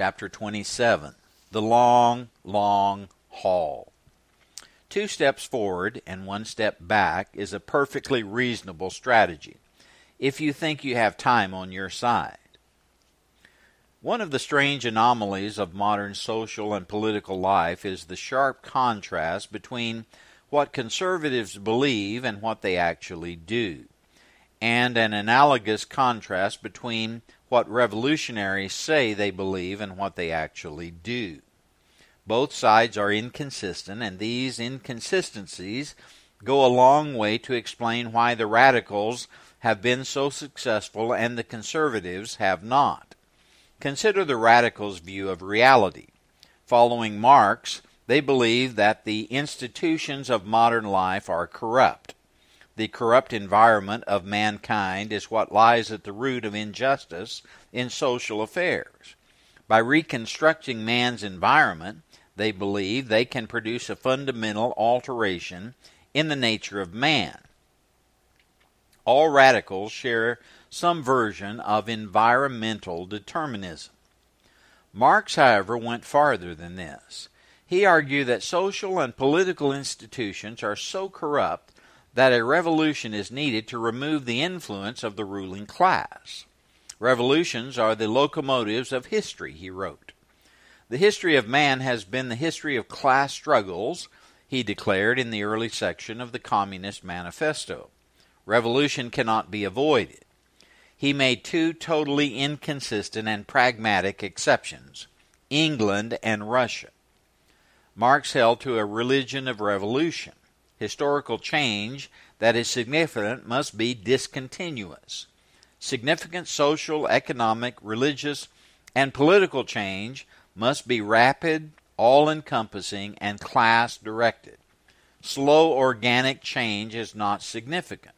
Chapter 27 The Long, Long Haul. Two steps forward and one step back is a perfectly reasonable strategy if you think you have time on your side. One of the strange anomalies of modern social and political life is the sharp contrast between what conservatives believe and what they actually do, and an analogous contrast between what revolutionaries say they believe and what they actually do. Both sides are inconsistent, and these inconsistencies go a long way to explain why the radicals have been so successful and the conservatives have not. Consider the radicals' view of reality. Following Marx, they believe that the institutions of modern life are corrupt. The corrupt environment of mankind is what lies at the root of injustice in social affairs. By reconstructing man's environment, they believe they can produce a fundamental alteration in the nature of man. All radicals share some version of environmental determinism. Marx, however, went farther than this. He argued that social and political institutions are so corrupt that a revolution is needed to remove the influence of the ruling class. Revolutions are the locomotives of history, he wrote. The history of man has been the history of class struggles, he declared in the early section of the Communist Manifesto. Revolution cannot be avoided he made two totally inconsistent and pragmatic exceptions England and Russia. Marx held to a religion of revolution. Historical change that is significant must be discontinuous. Significant social, economic, religious, and political change must be rapid, all encompassing, and class directed. Slow organic change is not significant.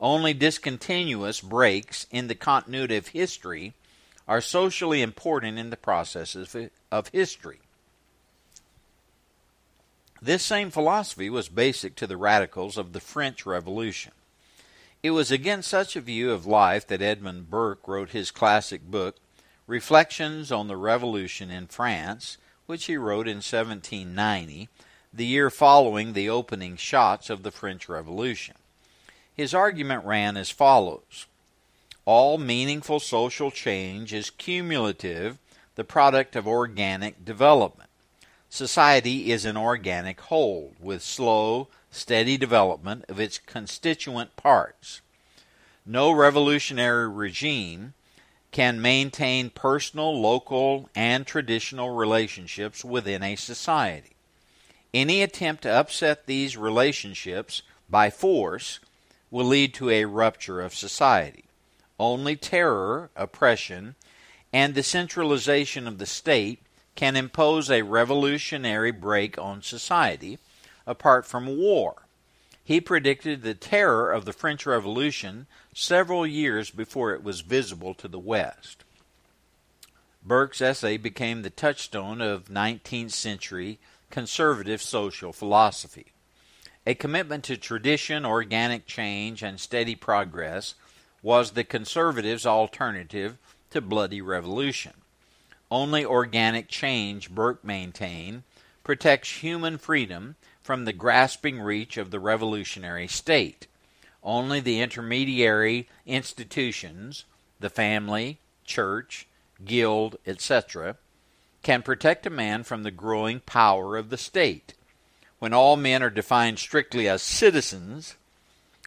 Only discontinuous breaks in the continuity of history are socially important in the processes of history. This same philosophy was basic to the radicals of the French Revolution. It was against such a view of life that Edmund Burke wrote his classic book, Reflections on the Revolution in France, which he wrote in 1790, the year following the opening shots of the French Revolution. His argument ran as follows All meaningful social change is cumulative, the product of organic development. Society is an organic whole, with slow, steady development of its constituent parts. No revolutionary regime can maintain personal, local, and traditional relationships within a society. Any attempt to upset these relationships by force will lead to a rupture of society. Only terror, oppression, and the centralization of the state can impose a revolutionary break on society, apart from war. He predicted the terror of the French Revolution several years before it was visible to the West. Burke's essay became the touchstone of 19th century conservative social philosophy. A commitment to tradition, organic change, and steady progress was the conservatives' alternative to bloody revolution. Only organic change, Burke maintained, protects human freedom from the grasping reach of the revolutionary state. Only the intermediary institutions, the family, church, guild, etc., can protect a man from the growing power of the state when all men are defined strictly as citizens,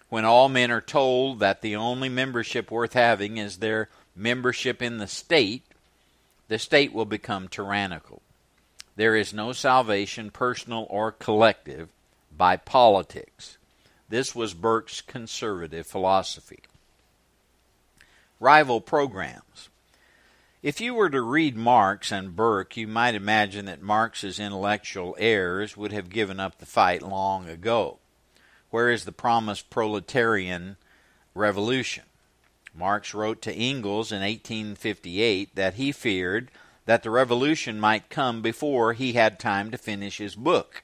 when all men are told that the only membership worth having is their membership in the state, the state will become tyrannical. There is no salvation, personal or collective, by politics. This was Burke's conservative philosophy. Rival programs. If you were to read Marx and Burke, you might imagine that Marx's intellectual heirs would have given up the fight long ago. Where is the promised proletarian revolution? Marx wrote to Engels in 1858 that he feared that the revolution might come before he had time to finish his book,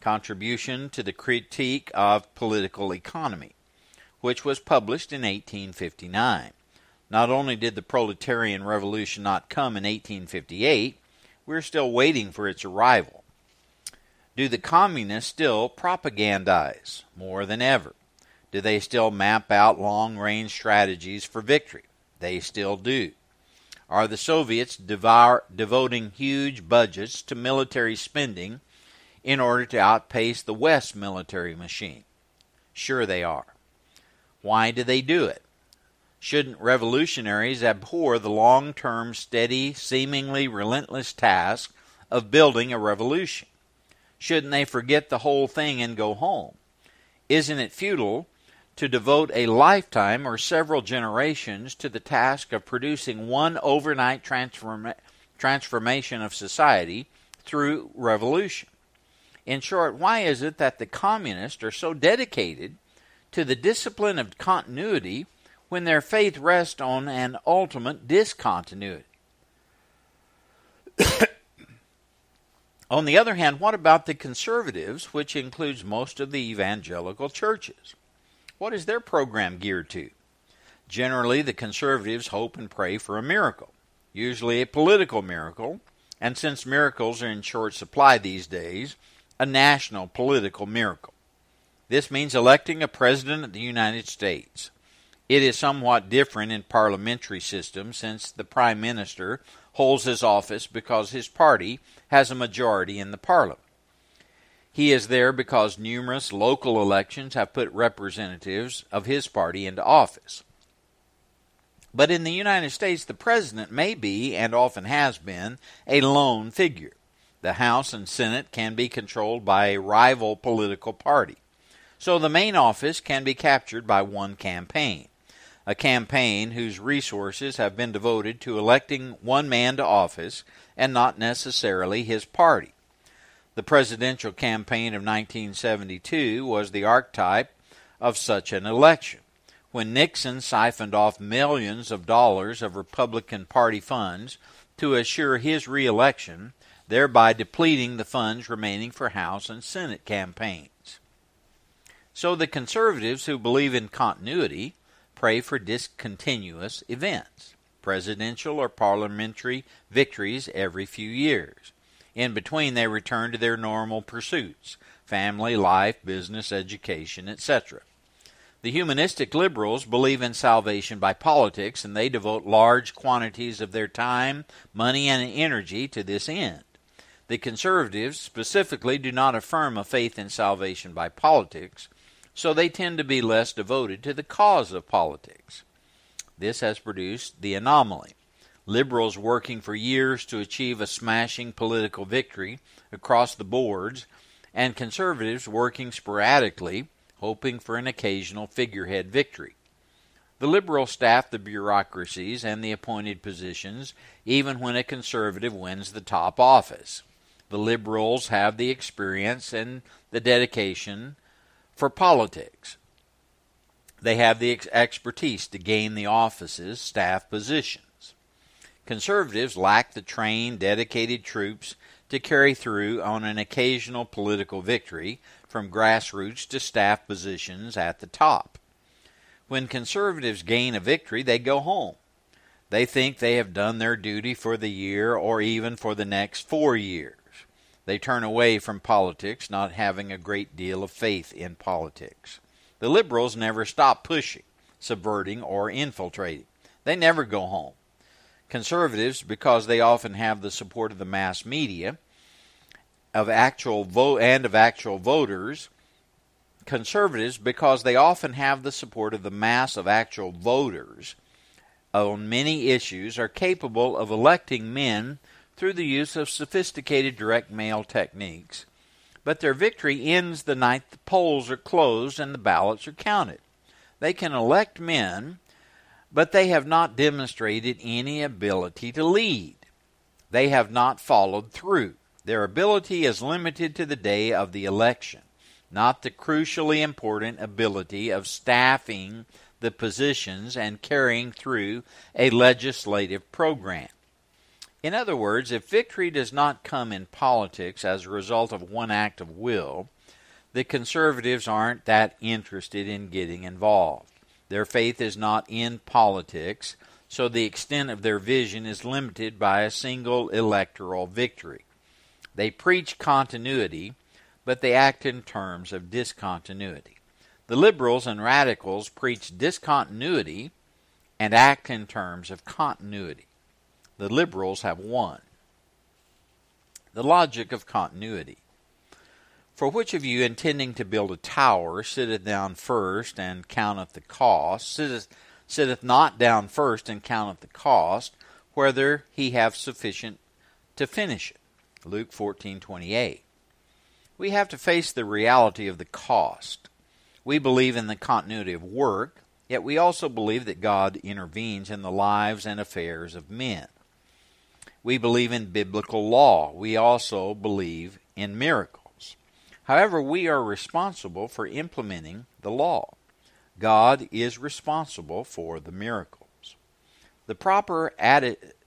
Contribution to the Critique of Political Economy, which was published in 1859. Not only did the proletarian revolution not come in 1858, we're still waiting for its arrival. Do the communists still propagandize more than ever? Do they still map out long range strategies for victory? They still do. Are the Soviets devour, devoting huge budgets to military spending in order to outpace the West military machine? Sure, they are. Why do they do it? Shouldn't revolutionaries abhor the long term, steady, seemingly relentless task of building a revolution? Shouldn't they forget the whole thing and go home? Isn't it futile to devote a lifetime or several generations to the task of producing one overnight transforma- transformation of society through revolution? In short, why is it that the communists are so dedicated to the discipline of continuity when their faith rests on an ultimate discontinuity. on the other hand, what about the conservatives, which includes most of the evangelical churches? What is their program geared to? Generally, the conservatives hope and pray for a miracle, usually a political miracle, and since miracles are in short supply these days, a national political miracle. This means electing a president of the United States. It is somewhat different in parliamentary systems since the prime minister holds his office because his party has a majority in the parliament. He is there because numerous local elections have put representatives of his party into office. But in the United States, the president may be, and often has been, a lone figure. The House and Senate can be controlled by a rival political party. So the main office can be captured by one campaign a campaign whose resources have been devoted to electing one man to office and not necessarily his party. The presidential campaign of 1972 was the archetype of such an election. When Nixon siphoned off millions of dollars of Republican Party funds to assure his reelection, thereby depleting the funds remaining for House and Senate campaigns. So the conservatives who believe in continuity pray for discontinuous events, presidential or parliamentary victories every few years. In between, they return to their normal pursuits family, life, business, education, etc. The humanistic liberals believe in salvation by politics, and they devote large quantities of their time, money, and energy to this end. The conservatives specifically do not affirm a faith in salvation by politics, so they tend to be less devoted to the cause of politics. This has produced the anomaly. Liberals working for years to achieve a smashing political victory across the boards, and conservatives working sporadically, hoping for an occasional figurehead victory. The liberals staff the bureaucracies and the appointed positions even when a conservative wins the top office. The liberals have the experience and the dedication for politics. They have the ex- expertise to gain the offices, staff positions. Conservatives lack the trained, dedicated troops to carry through on an occasional political victory from grassroots to staff positions at the top. When conservatives gain a victory, they go home. They think they have done their duty for the year or even for the next four years. They turn away from politics, not having a great deal of faith in politics. The liberals never stop pushing, subverting, or infiltrating. They never go home. Conservatives, because they often have the support of the mass media, of actual vote and of actual voters, conservatives because they often have the support of the mass of actual voters on many issues are capable of electing men through the use of sophisticated direct mail techniques, but their victory ends the night the polls are closed and the ballots are counted. They can elect men, but they have not demonstrated any ability to lead. They have not followed through. Their ability is limited to the day of the election, not the crucially important ability of staffing the positions and carrying through a legislative program. In other words, if victory does not come in politics as a result of one act of will, the conservatives aren't that interested in getting involved. Their faith is not in politics, so the extent of their vision is limited by a single electoral victory. They preach continuity, but they act in terms of discontinuity. The liberals and radicals preach discontinuity and act in terms of continuity. The liberals have won. The logic of continuity. For which of you intending to build a tower sitteth down first and counteth the cost, sitteth, sitteth not down first and counteth the cost, whether he have sufficient to finish it? Luke 14:28. We have to face the reality of the cost. We believe in the continuity of work, yet we also believe that God intervenes in the lives and affairs of men. We believe in biblical law. We also believe in miracles. However, we are responsible for implementing the law. God is responsible for the miracles. The proper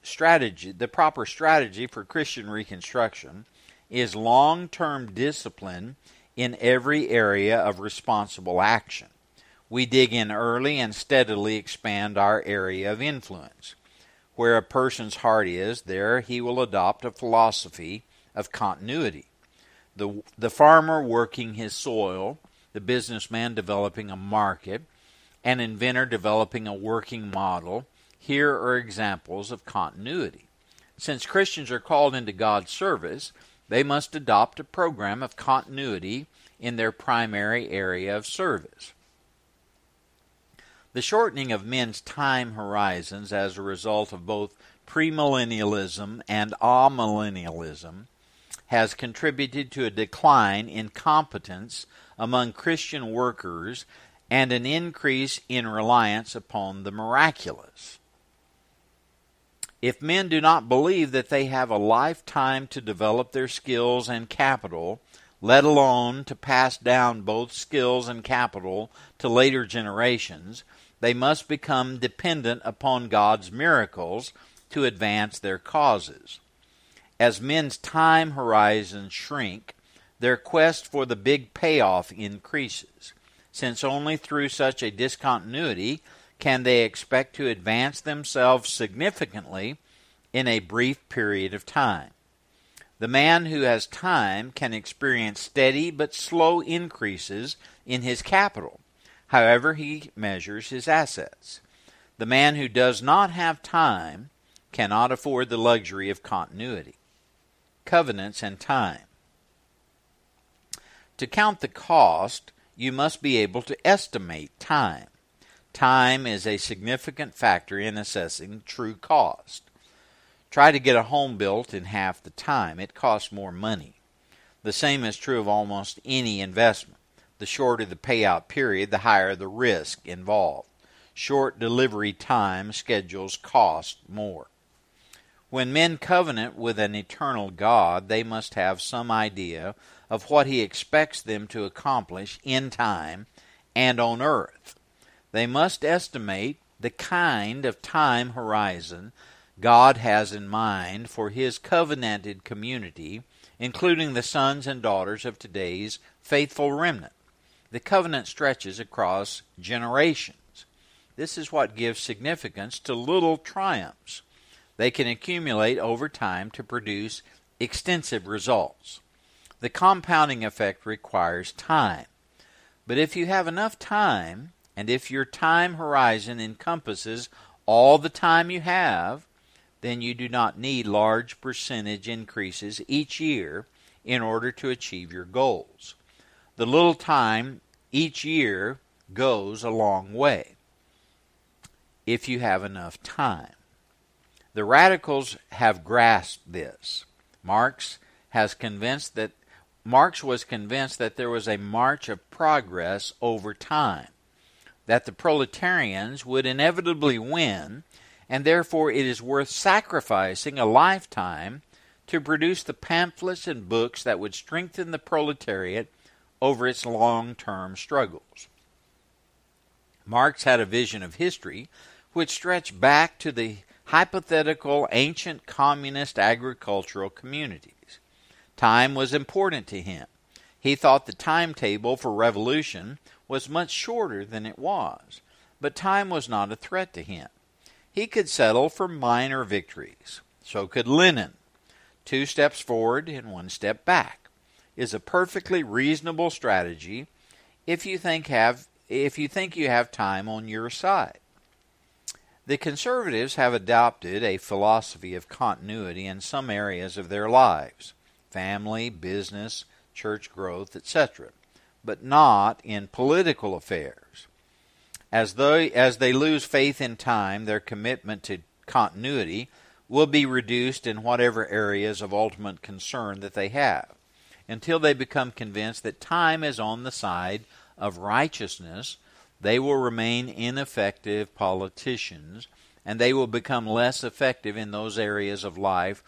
strategy, the proper strategy for Christian reconstruction is long-term discipline in every area of responsible action. We dig in early and steadily expand our area of influence. Where a person's heart is, there he will adopt a philosophy of continuity the, the farmer working his soil, the businessman developing a market, an inventor developing a working model. Here are examples of continuity. Since Christians are called into God's service, they must adopt a program of continuity in their primary area of service. The shortening of men's time horizons as a result of both premillennialism and amillennialism has contributed to a decline in competence among Christian workers and an increase in reliance upon the miraculous. If men do not believe that they have a lifetime to develop their skills and capital, let alone to pass down both skills and capital to later generations, they must become dependent upon God's miracles to advance their causes. As men's time horizons shrink, their quest for the big payoff increases, since only through such a discontinuity can they expect to advance themselves significantly in a brief period of time. The man who has time can experience steady but slow increases in his capital, however he measures his assets. The man who does not have time cannot afford the luxury of continuity covenants, and time. To count the cost, you must be able to estimate time. Time is a significant factor in assessing true cost. Try to get a home built in half the time, it costs more money. The same is true of almost any investment. The shorter the payout period, the higher the risk involved. Short delivery time schedules cost more. When men covenant with an eternal God, they must have some idea of what He expects them to accomplish in time and on earth. They must estimate the kind of time horizon God has in mind for His covenanted community, including the sons and daughters of today's faithful remnant. The covenant stretches across generations. This is what gives significance to little triumphs they can accumulate over time to produce extensive results. The compounding effect requires time. But if you have enough time, and if your time horizon encompasses all the time you have, then you do not need large percentage increases each year in order to achieve your goals. The little time each year goes a long way if you have enough time. The radicals have grasped this. Marx has convinced that Marx was convinced that there was a march of progress over time, that the proletarians would inevitably win, and therefore it is worth sacrificing a lifetime to produce the pamphlets and books that would strengthen the proletariat over its long term struggles. Marx had a vision of history which stretched back to the hypothetical ancient communist agricultural communities. Time was important to him. He thought the timetable for revolution was much shorter than it was, but time was not a threat to him. he could settle for minor victories. So could Lenin. Two steps forward and one step back is a perfectly reasonable strategy if you think have if you think you have time on your side. The conservatives have adopted a philosophy of continuity in some areas of their lives family, business, church growth, etc., but not in political affairs. As they, as they lose faith in time, their commitment to continuity will be reduced in whatever areas of ultimate concern that they have, until they become convinced that time is on the side of righteousness. They will remain ineffective politicians, and they will become less effective in those areas of life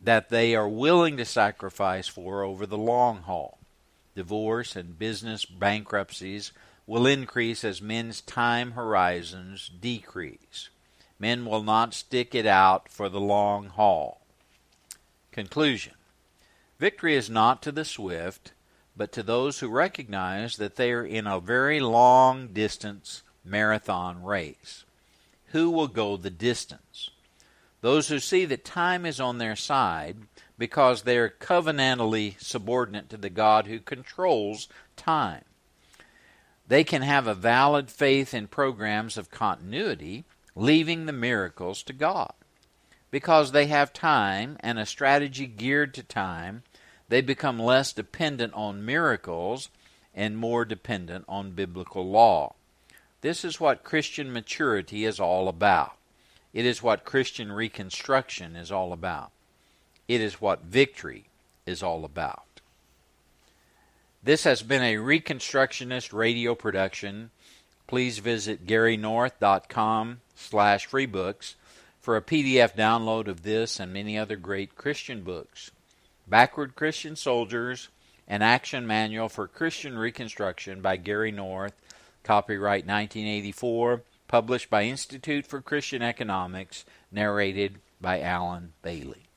that they are willing to sacrifice for over the long haul. Divorce and business bankruptcies will increase as men's time horizons decrease. Men will not stick it out for the long haul. Conclusion Victory is not to the swift, but to those who recognize that they are in a very long distance marathon race. Who will go the distance? Those who see that time is on their side because they are covenantally subordinate to the God who controls time. They can have a valid faith in programs of continuity, leaving the miracles to God. Because they have time and a strategy geared to time, they become less dependent on miracles and more dependent on biblical law. This is what Christian maturity is all about. It is what Christian reconstruction is all about. It is what victory is all about. This has been a Reconstructionist radio production. Please visit garynorth.com slash freebooks for a PDF download of this and many other great Christian books. Backward Christian Soldiers, an action manual for Christian Reconstruction by Gary North, copyright 1984, published by Institute for Christian Economics, narrated by Alan Bailey.